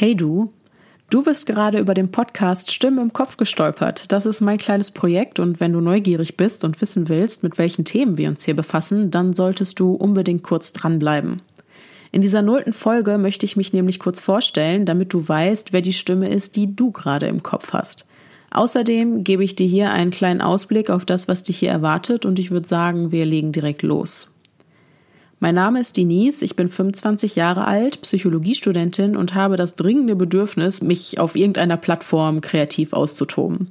Hey du, du bist gerade über den Podcast Stimmen im Kopf gestolpert. Das ist mein kleines Projekt und wenn du neugierig bist und wissen willst, mit welchen Themen wir uns hier befassen, dann solltest du unbedingt kurz dranbleiben. In dieser nullten Folge möchte ich mich nämlich kurz vorstellen, damit du weißt, wer die Stimme ist, die du gerade im Kopf hast. Außerdem gebe ich dir hier einen kleinen Ausblick auf das, was dich hier erwartet und ich würde sagen, wir legen direkt los. Mein Name ist Denise, ich bin 25 Jahre alt, Psychologiestudentin und habe das dringende Bedürfnis, mich auf irgendeiner Plattform kreativ auszutoben.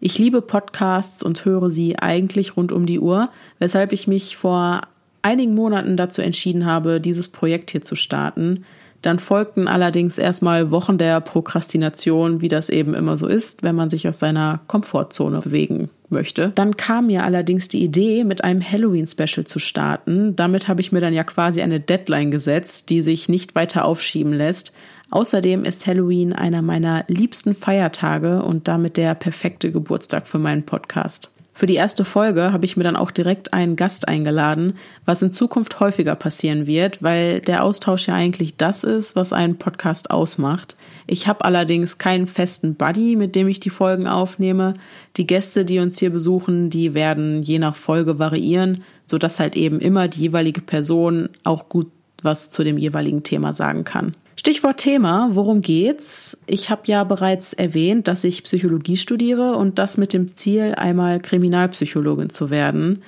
Ich liebe Podcasts und höre sie eigentlich rund um die Uhr, weshalb ich mich vor einigen Monaten dazu entschieden habe, dieses Projekt hier zu starten. Dann folgten allerdings erstmal Wochen der Prokrastination, wie das eben immer so ist, wenn man sich aus seiner Komfortzone bewegen möchte. Dann kam mir allerdings die Idee, mit einem Halloween-Special zu starten. Damit habe ich mir dann ja quasi eine Deadline gesetzt, die sich nicht weiter aufschieben lässt. Außerdem ist Halloween einer meiner liebsten Feiertage und damit der perfekte Geburtstag für meinen Podcast. Für die erste Folge habe ich mir dann auch direkt einen Gast eingeladen, was in Zukunft häufiger passieren wird, weil der Austausch ja eigentlich das ist, was einen Podcast ausmacht. Ich habe allerdings keinen festen Buddy, mit dem ich die Folgen aufnehme. Die Gäste, die uns hier besuchen, die werden je nach Folge variieren, sodass halt eben immer die jeweilige Person auch gut was zu dem jeweiligen Thema sagen kann. Stichwort Thema, worum geht's? Ich habe ja bereits erwähnt, dass ich Psychologie studiere und das mit dem Ziel, einmal Kriminalpsychologin zu werden.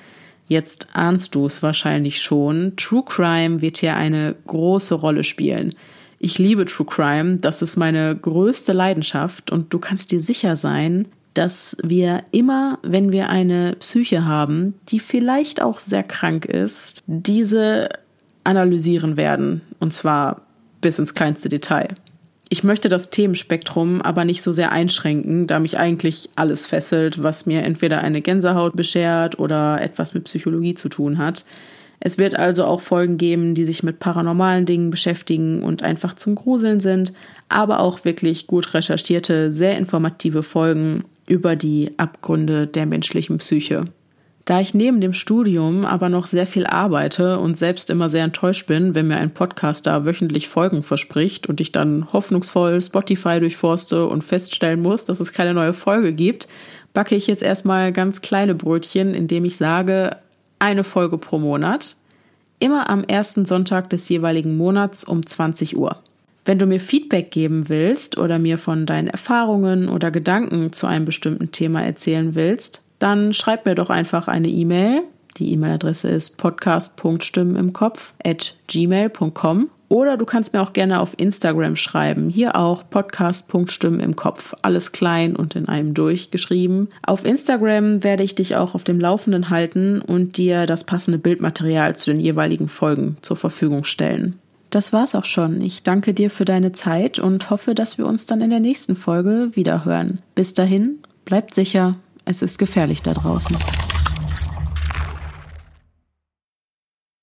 Jetzt ahnst du es wahrscheinlich schon. True Crime wird hier eine große Rolle spielen. Ich liebe True Crime, das ist meine größte Leidenschaft und du kannst dir sicher sein, dass wir immer, wenn wir eine Psyche haben, die vielleicht auch sehr krank ist, diese analysieren werden und zwar bis ins kleinste Detail. Ich möchte das Themenspektrum aber nicht so sehr einschränken, da mich eigentlich alles fesselt, was mir entweder eine Gänsehaut beschert oder etwas mit Psychologie zu tun hat. Es wird also auch Folgen geben, die sich mit paranormalen Dingen beschäftigen und einfach zum Gruseln sind, aber auch wirklich gut recherchierte, sehr informative Folgen über die Abgründe der menschlichen Psyche. Da ich neben dem Studium aber noch sehr viel arbeite und selbst immer sehr enttäuscht bin, wenn mir ein Podcaster wöchentlich Folgen verspricht und ich dann hoffnungsvoll Spotify durchforste und feststellen muss, dass es keine neue Folge gibt, backe ich jetzt erstmal ganz kleine Brötchen, indem ich sage, eine Folge pro Monat, immer am ersten Sonntag des jeweiligen Monats um 20 Uhr. Wenn du mir Feedback geben willst oder mir von deinen Erfahrungen oder Gedanken zu einem bestimmten Thema erzählen willst, dann schreib mir doch einfach eine E-Mail. Die E-Mail-Adresse ist podcast.stimmenimkopf at gmail.com oder du kannst mir auch gerne auf Instagram schreiben. Hier auch podcast.stimmen im Kopf. Alles klein und in einem durchgeschrieben. Auf Instagram werde ich dich auch auf dem Laufenden halten und dir das passende Bildmaterial zu den jeweiligen Folgen zur Verfügung stellen. Das war's auch schon. Ich danke dir für deine Zeit und hoffe, dass wir uns dann in der nächsten Folge wiederhören. Bis dahin, bleibt sicher, es ist gefährlich da draußen.